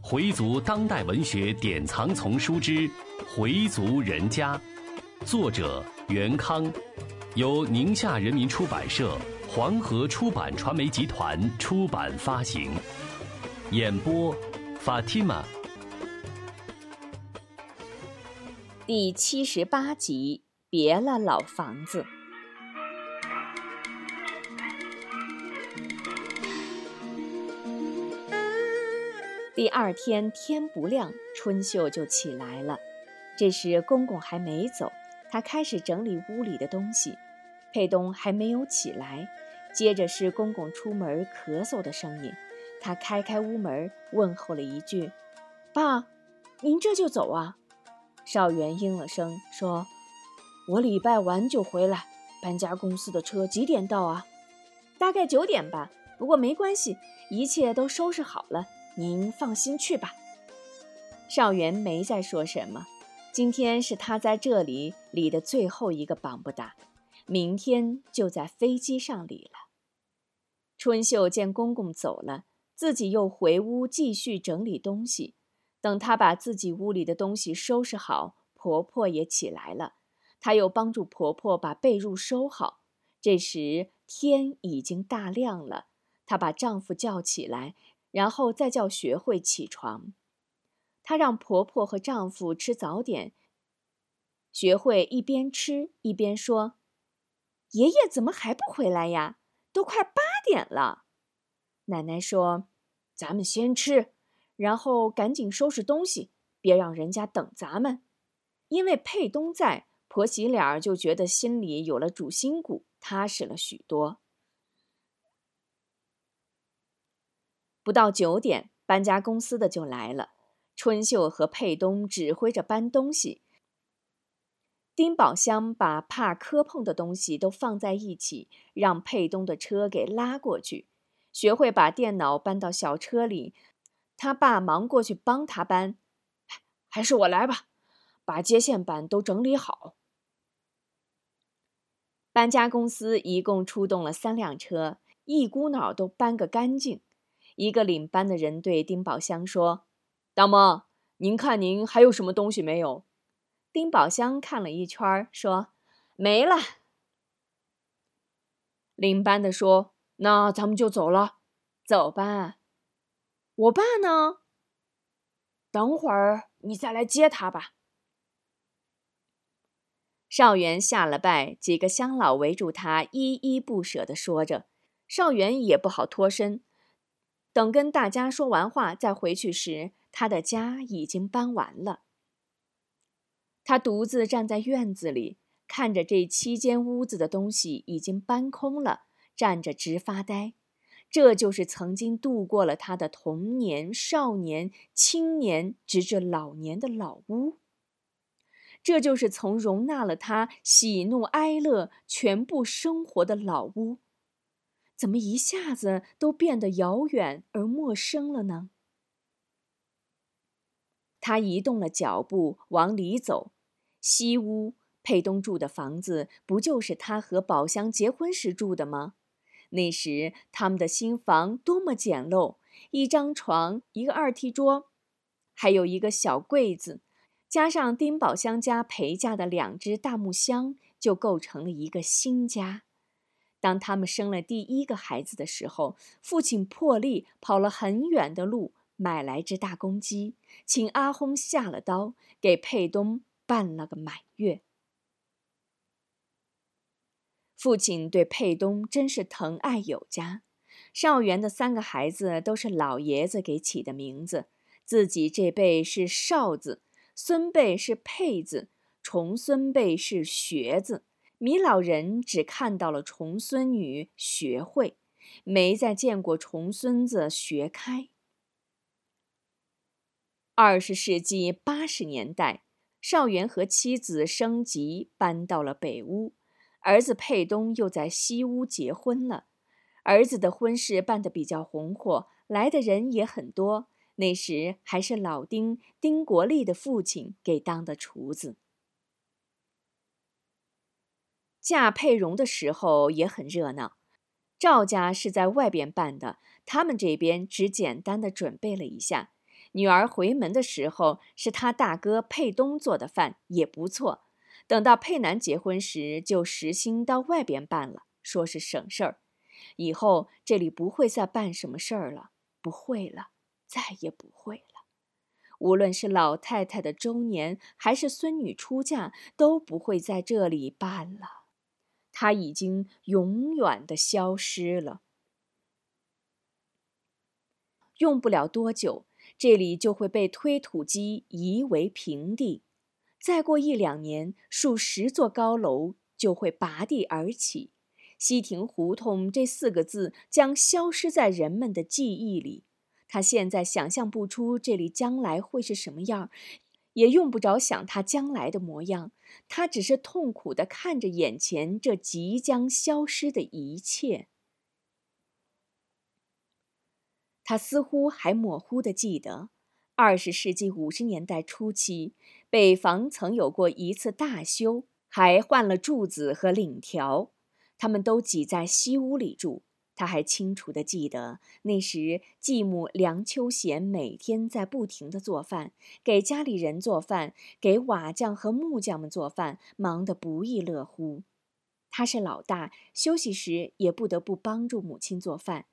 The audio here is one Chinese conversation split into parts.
回族当代文学典藏丛书之《回族人家》，作者袁康，由宁夏人民出版社、黄河出版传媒集团出版发行。演播：Fatima。第七十八集，别了老房子。第二天天不亮，春秀就起来了。这时公公还没走，他开始整理屋里的东西。佩东还没有起来，接着是公公出门咳嗽的声音。他开开屋门，问候了一句：“爸，您这就走啊？”少元应了声，说：“我礼拜完就回来。搬家公司的车几点到啊？大概九点吧。不过没关系，一切都收拾好了。”您放心去吧。少元没再说什么。今天是他在这里理的最后一个绑不打，明天就在飞机上理了。春秀见公公走了，自己又回屋继续整理东西。等她把自己屋里的东西收拾好，婆婆也起来了。她又帮助婆婆把被褥收好。这时天已经大亮了，她把丈夫叫起来。然后再叫学会起床，她让婆婆和丈夫吃早点。学会一边吃一边说：“爷爷怎么还不回来呀？都快八点了。”奶奶说：“咱们先吃，然后赶紧收拾东西，别让人家等咱们。”因为佩东在，婆媳俩就觉得心里有了主心骨，踏实了许多。不到九点，搬家公司的就来了。春秀和佩东指挥着搬东西。丁宝香把怕磕碰的东西都放在一起，让佩东的车给拉过去。学会把电脑搬到小车里，他爸忙过去帮他搬。还是我来吧，把接线板都整理好。搬家公司一共出动了三辆车，一股脑都搬个干净。一个领班的人对丁宝香说：“大妈，您看您还有什么东西没有？”丁宝香看了一圈，说：“没了。”领班的说：“那咱们就走了，走吧。”我爸呢？等会儿你再来接他吧。少元下了拜，几个乡老围住他，依依不舍地说着。少元也不好脱身。等跟大家说完话再回去时，他的家已经搬完了。他独自站在院子里，看着这七间屋子的东西已经搬空了，站着直发呆。这就是曾经度过了他的童年、少年、青年，直至老年的老屋。这就是曾容纳了他喜怒哀乐全部生活的老屋。怎么一下子都变得遥远而陌生了呢？他移动了脚步往里走，西屋佩东住的房子不就是他和宝香结婚时住的吗？那时他们的新房多么简陋，一张床，一个二屉桌，还有一个小柜子，加上丁宝香家陪嫁的两只大木箱，就构成了一个新家。当他们生了第一个孩子的时候，父亲破例跑了很远的路买来只大公鸡，请阿轰下了刀，给佩东办了个满月。父亲对佩东真是疼爱有加。少元的三个孩子都是老爷子给起的名字，自己这辈是少字，孙辈是佩字，重孙辈是学字。米老人只看到了重孙女学会，没再见过重孙子学开。二十世纪八十年代，少元和妻子升级搬到了北屋，儿子佩东又在西屋结婚了。儿子的婚事办得比较红火，来的人也很多。那时还是老丁丁国立的父亲给当的厨子。嫁佩蓉的时候也很热闹，赵家是在外边办的，他们这边只简单的准备了一下。女儿回门的时候，是他大哥佩东做的饭，也不错。等到佩南结婚时，就实心到外边办了，说是省事儿。以后这里不会再办什么事儿了，不会了，再也不会了。无论是老太太的周年，还是孙女出嫁，都不会在这里办了。他已经永远的消失了。用不了多久。这里就会被推土机夷为平地，再过一两年，数十座高楼就会拔地而起，西亭胡同这四个字将消失在人们的记忆里。他现在想象不出这里将来会是什么样，也用不着想他将来的模样，他只是痛苦的看着眼前这即将消失的一切。他似乎还模糊的记得，二十世纪五十年代初期，北房曾有过一次大修，还换了柱子和檩条。他们都挤在西屋里住。他还清楚地记得，那时继母梁秋贤每天在不停地做饭，给家里人做饭，给瓦匠和木匠们做饭，忙得不亦乐乎。他是老大，休息时也不得不帮助母亲做饭。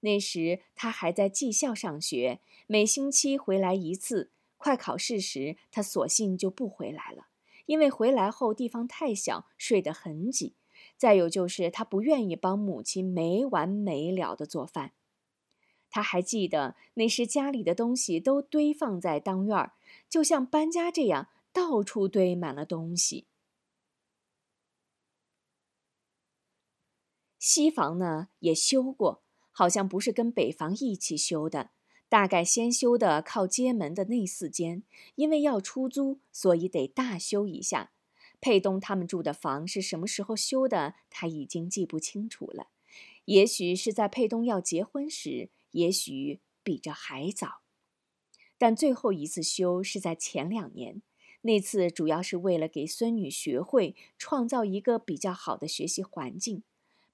那时他还在技校上学，每星期回来一次。快考试时，他索性就不回来了，因为回来后地方太小，睡得很挤。再有就是他不愿意帮母亲没完没了的做饭。他还记得那时家里的东西都堆放在当院儿，就像搬家这样，到处堆满了东西。西房呢也修过。好像不是跟北房一起修的，大概先修的靠街门的那四间，因为要出租，所以得大修一下。佩东他们住的房是什么时候修的，他已经记不清楚了。也许是在佩东要结婚时，也许比这还早。但最后一次修是在前两年，那次主要是为了给孙女学会，创造一个比较好的学习环境。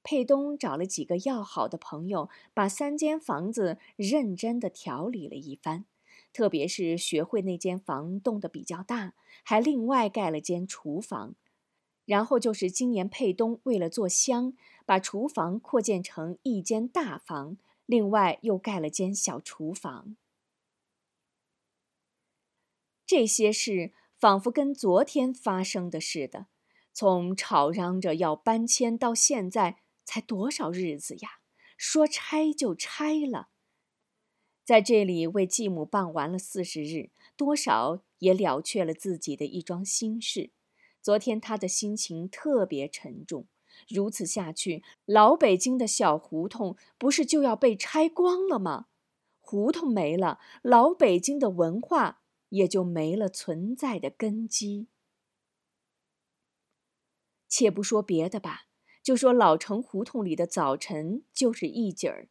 佩东找了几个要好的朋友，把三间房子认真的调理了一番。特别是学会那间房动的比较大，还另外盖了间厨房。然后就是今年佩东为了做香，把厨房扩建成一间大房，另外又盖了间小厨房。这些事仿佛跟昨天发生的似的，从吵嚷着要搬迁到现在。才多少日子呀？说拆就拆了，在这里为继母办完了四十日，多少也了却了自己的一桩心事。昨天他的心情特别沉重，如此下去，老北京的小胡同不是就要被拆光了吗？胡同没了，老北京的文化也就没了存在的根基。且不说别的吧。就说老城胡同里的早晨就是一景儿，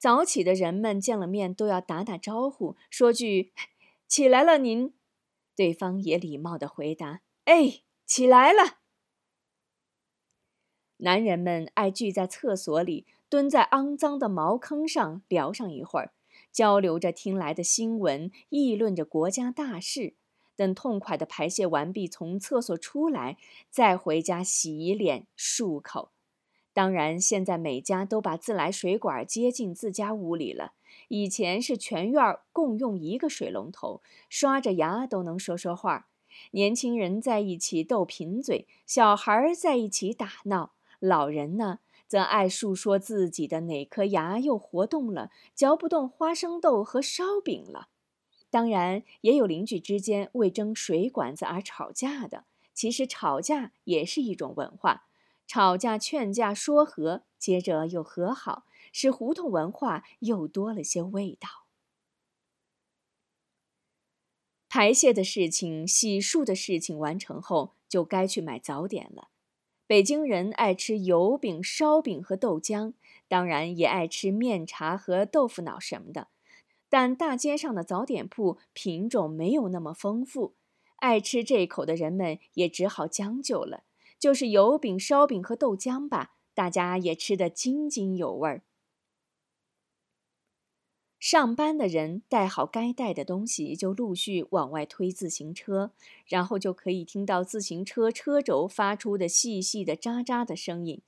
早起的人们见了面都要打打招呼，说句“起来了您”，对方也礼貌的回答“哎，起来了”。男人们爱聚在厕所里，蹲在肮脏的茅坑上聊上一会儿，交流着听来的新闻，议论着国家大事。等痛快的排泄完毕，从厕所出来，再回家洗脸漱口。当然，现在每家都把自来水管接进自家屋里了。以前是全院共用一个水龙头，刷着牙都能说说话。年轻人在一起斗贫嘴，小孩在一起打闹，老人呢，则爱述说自己的哪颗牙又活动了，嚼不动花生豆和烧饼了。当然，也有邻居之间为争水管子而吵架的。其实吵架也是一种文化，吵架、劝架、说和，接着又和好，使胡同文化又多了些味道。排泄的事情、洗漱的事情完成后，就该去买早点了。北京人爱吃油饼、烧饼和豆浆，当然也爱吃面茶和豆腐脑什么的。但大街上的早点铺品种没有那么丰富，爱吃这口的人们也只好将就了。就是油饼、烧饼和豆浆吧，大家也吃得津津有味儿。上班的人带好该带的东西，就陆续往外推自行车，然后就可以听到自行车车轴发出的细细的喳喳的声音。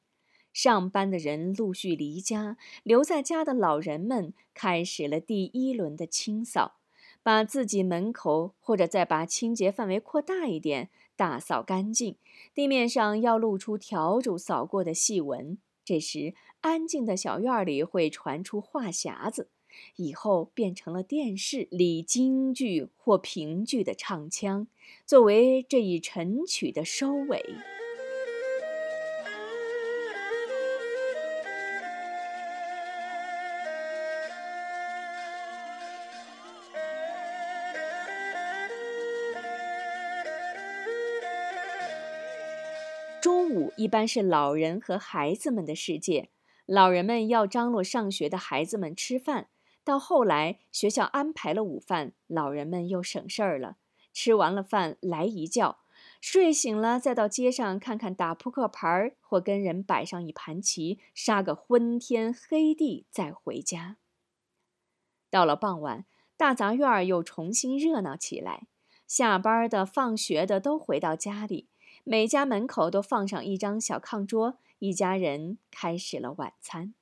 上班的人陆续离家，留在家的老人们开始了第一轮的清扫，把自己门口或者再把清洁范围扩大一点，打扫干净。地面上要露出笤帚扫过的细纹。这时，安静的小院里会传出话匣子。以后变成了电视里京剧或评剧的唱腔，作为这一晨曲的收尾。中午一般是老人和孩子们的世界，老人们要张罗上学的孩子们吃饭。到后来，学校安排了午饭，老人们又省事儿了。吃完了饭，来一觉，睡醒了，再到街上看看打扑克牌儿，或跟人摆上一盘棋，杀个昏天黑地，再回家。到了傍晚，大杂院又重新热闹起来。下班的、放学的都回到家里，每家门口都放上一张小炕桌，一家人开始了晚餐。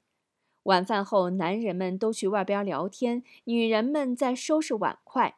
晚饭后，男人们都去外边聊天，女人们在收拾碗筷。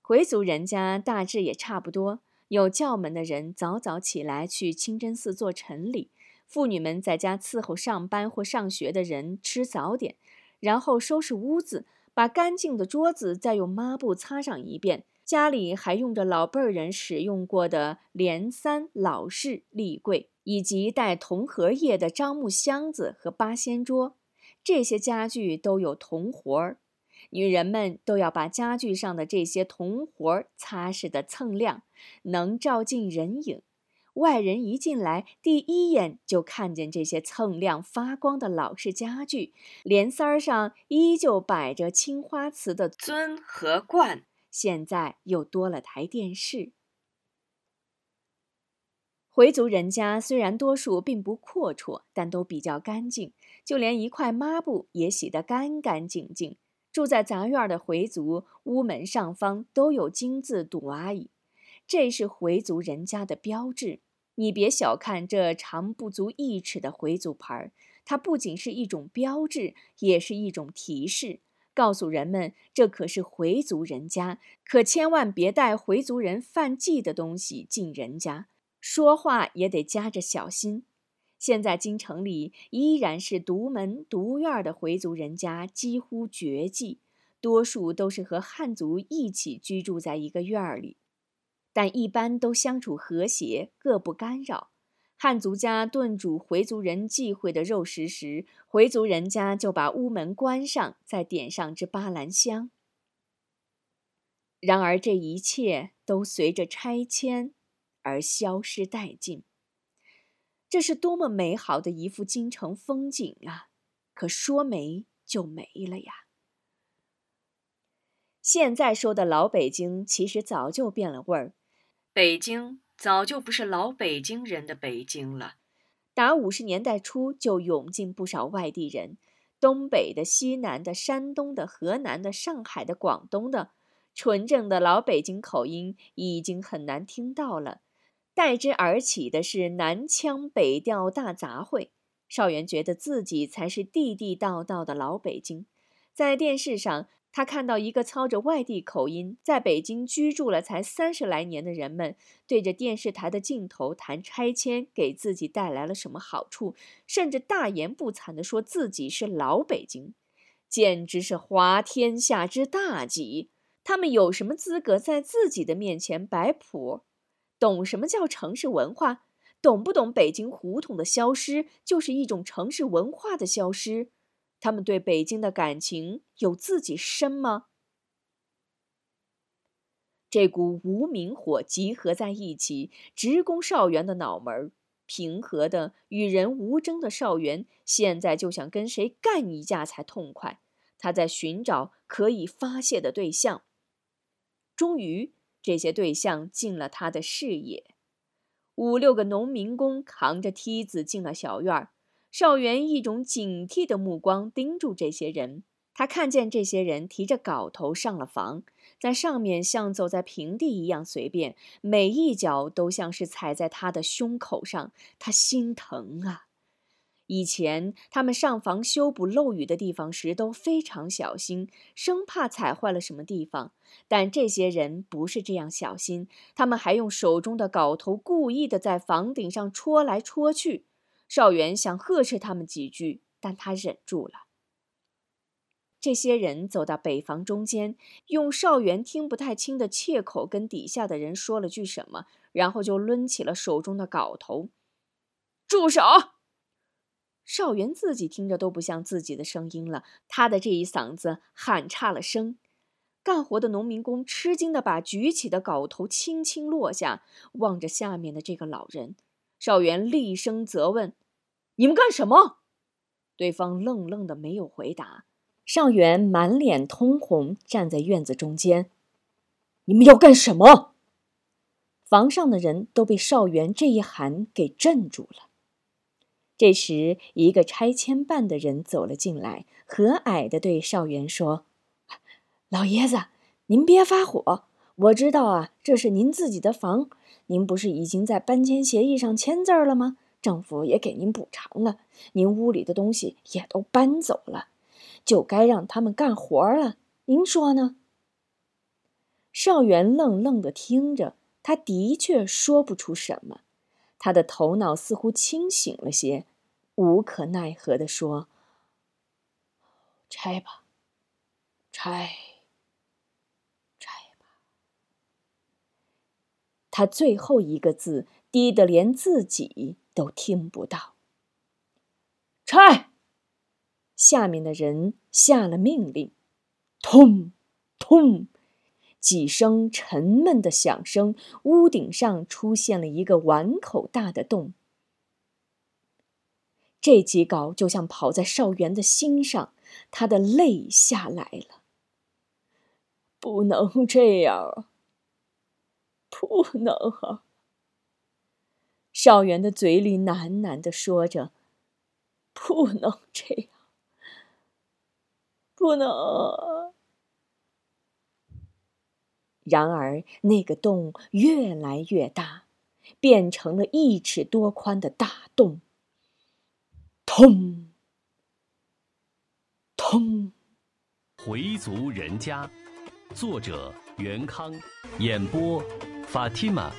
回族人家大致也差不多，有教门的人早早起来去清真寺做晨礼，妇女们在家伺候上班或上学的人吃早点，然后收拾屋子，把干净的桌子再用抹布擦上一遍。家里还用着老辈儿人使用过的连三、老式立柜。以及带铜荷叶的樟木箱子和八仙桌，这些家具都有铜活儿。女人们都要把家具上的这些铜活儿擦拭得锃亮，能照进人影。外人一进来，第一眼就看见这些锃亮发光的老式家具，帘塞儿上依旧摆着青花瓷的尊和罐，现在又多了台电视。回族人家虽然多数并不阔绰，但都比较干净，就连一块抹布也洗得干干净净。住在杂院的回族屋门上方都有金字堵阿姨，这是回族人家的标志。你别小看这长不足一尺的回族牌儿，它不仅是一种标志，也是一种提示，告诉人们这可是回族人家，可千万别带回族人犯忌的东西进人家。说话也得夹着小心。现在京城里依然是独门独院的回族人家几乎绝迹，多数都是和汉族一起居住在一个院儿里，但一般都相处和谐，各不干扰。汉族家炖煮回族人忌讳的肉食时，回族人家就把屋门关上，再点上支巴兰香。然而这一切都随着拆迁。而消失殆尽。这是多么美好的一幅京城风景啊！可说没就没了呀。现在说的老北京，其实早就变了味儿。北京早就不是老北京人的北京了。打五十年代初就涌进不少外地人，东北的、西南的、山东的、河南的、上海的、广东的，纯正的老北京口音已经很难听到了。代之而起的是南腔北调大杂烩。少元觉得自己才是地地道道的老北京。在电视上，他看到一个操着外地口音，在北京居住了才三十来年的人们，对着电视台的镜头谈拆迁给自己带来了什么好处，甚至大言不惭地说自己是老北京，简直是滑天下之大稽。他们有什么资格在自己的面前摆谱？懂什么叫城市文化？懂不懂北京胡同的消失就是一种城市文化的消失？他们对北京的感情有自己深吗？这股无名火集合在一起，直攻少元的脑门。平和的与人无争的少元，现在就想跟谁干一架才痛快。他在寻找可以发泄的对象，终于。这些对象进了他的视野。五六个农民工扛着梯子进了小院儿。少元一种警惕的目光盯住这些人，他看见这些人提着镐头上了房，在上面像走在平地一样随便，每一脚都像是踩在他的胸口上，他心疼啊。以前他们上房修补漏雨的地方时都非常小心，生怕踩坏了什么地方。但这些人不是这样小心，他们还用手中的镐头故意的在房顶上戳来戳去。少元想呵斥他们几句，但他忍住了。这些人走到北房中间，用少元听不太清的切口跟底下的人说了句什么，然后就抡起了手中的镐头。住手！少元自己听着都不像自己的声音了，他的这一嗓子喊差了声。干活的农民工吃惊的把举起的镐头轻轻落下，望着下面的这个老人。少元厉声责问：“你们干什么？”对方愣愣的没有回答。少元满脸通红，站在院子中间：“你们要干什么？”房上的人都被少元这一喊给镇住了。这时，一个拆迁办的人走了进来，和蔼的对少元说：“老爷子，您别发火。我知道啊，这是您自己的房，您不是已经在搬迁协议上签字了吗？政府也给您补偿了，您屋里的东西也都搬走了，就该让他们干活了。您说呢？”少元愣愣地听着，他的确说不出什么。他的头脑似乎清醒了些，无可奈何地说：“拆吧，拆吧。”他最后一个字低得连自己都听不到。拆！下面的人下了命令，通，通。几声沉闷的响声，屋顶上出现了一个碗口大的洞。这几稿就像跑在少元的心上，他的泪下来了。不能这样，不能啊！少元的嘴里喃喃的说着：“不能这样，不能。”然而，那个洞越来越大，变成了一尺多宽的大洞。通，通。回族人家，作者袁康，演播，Fatima。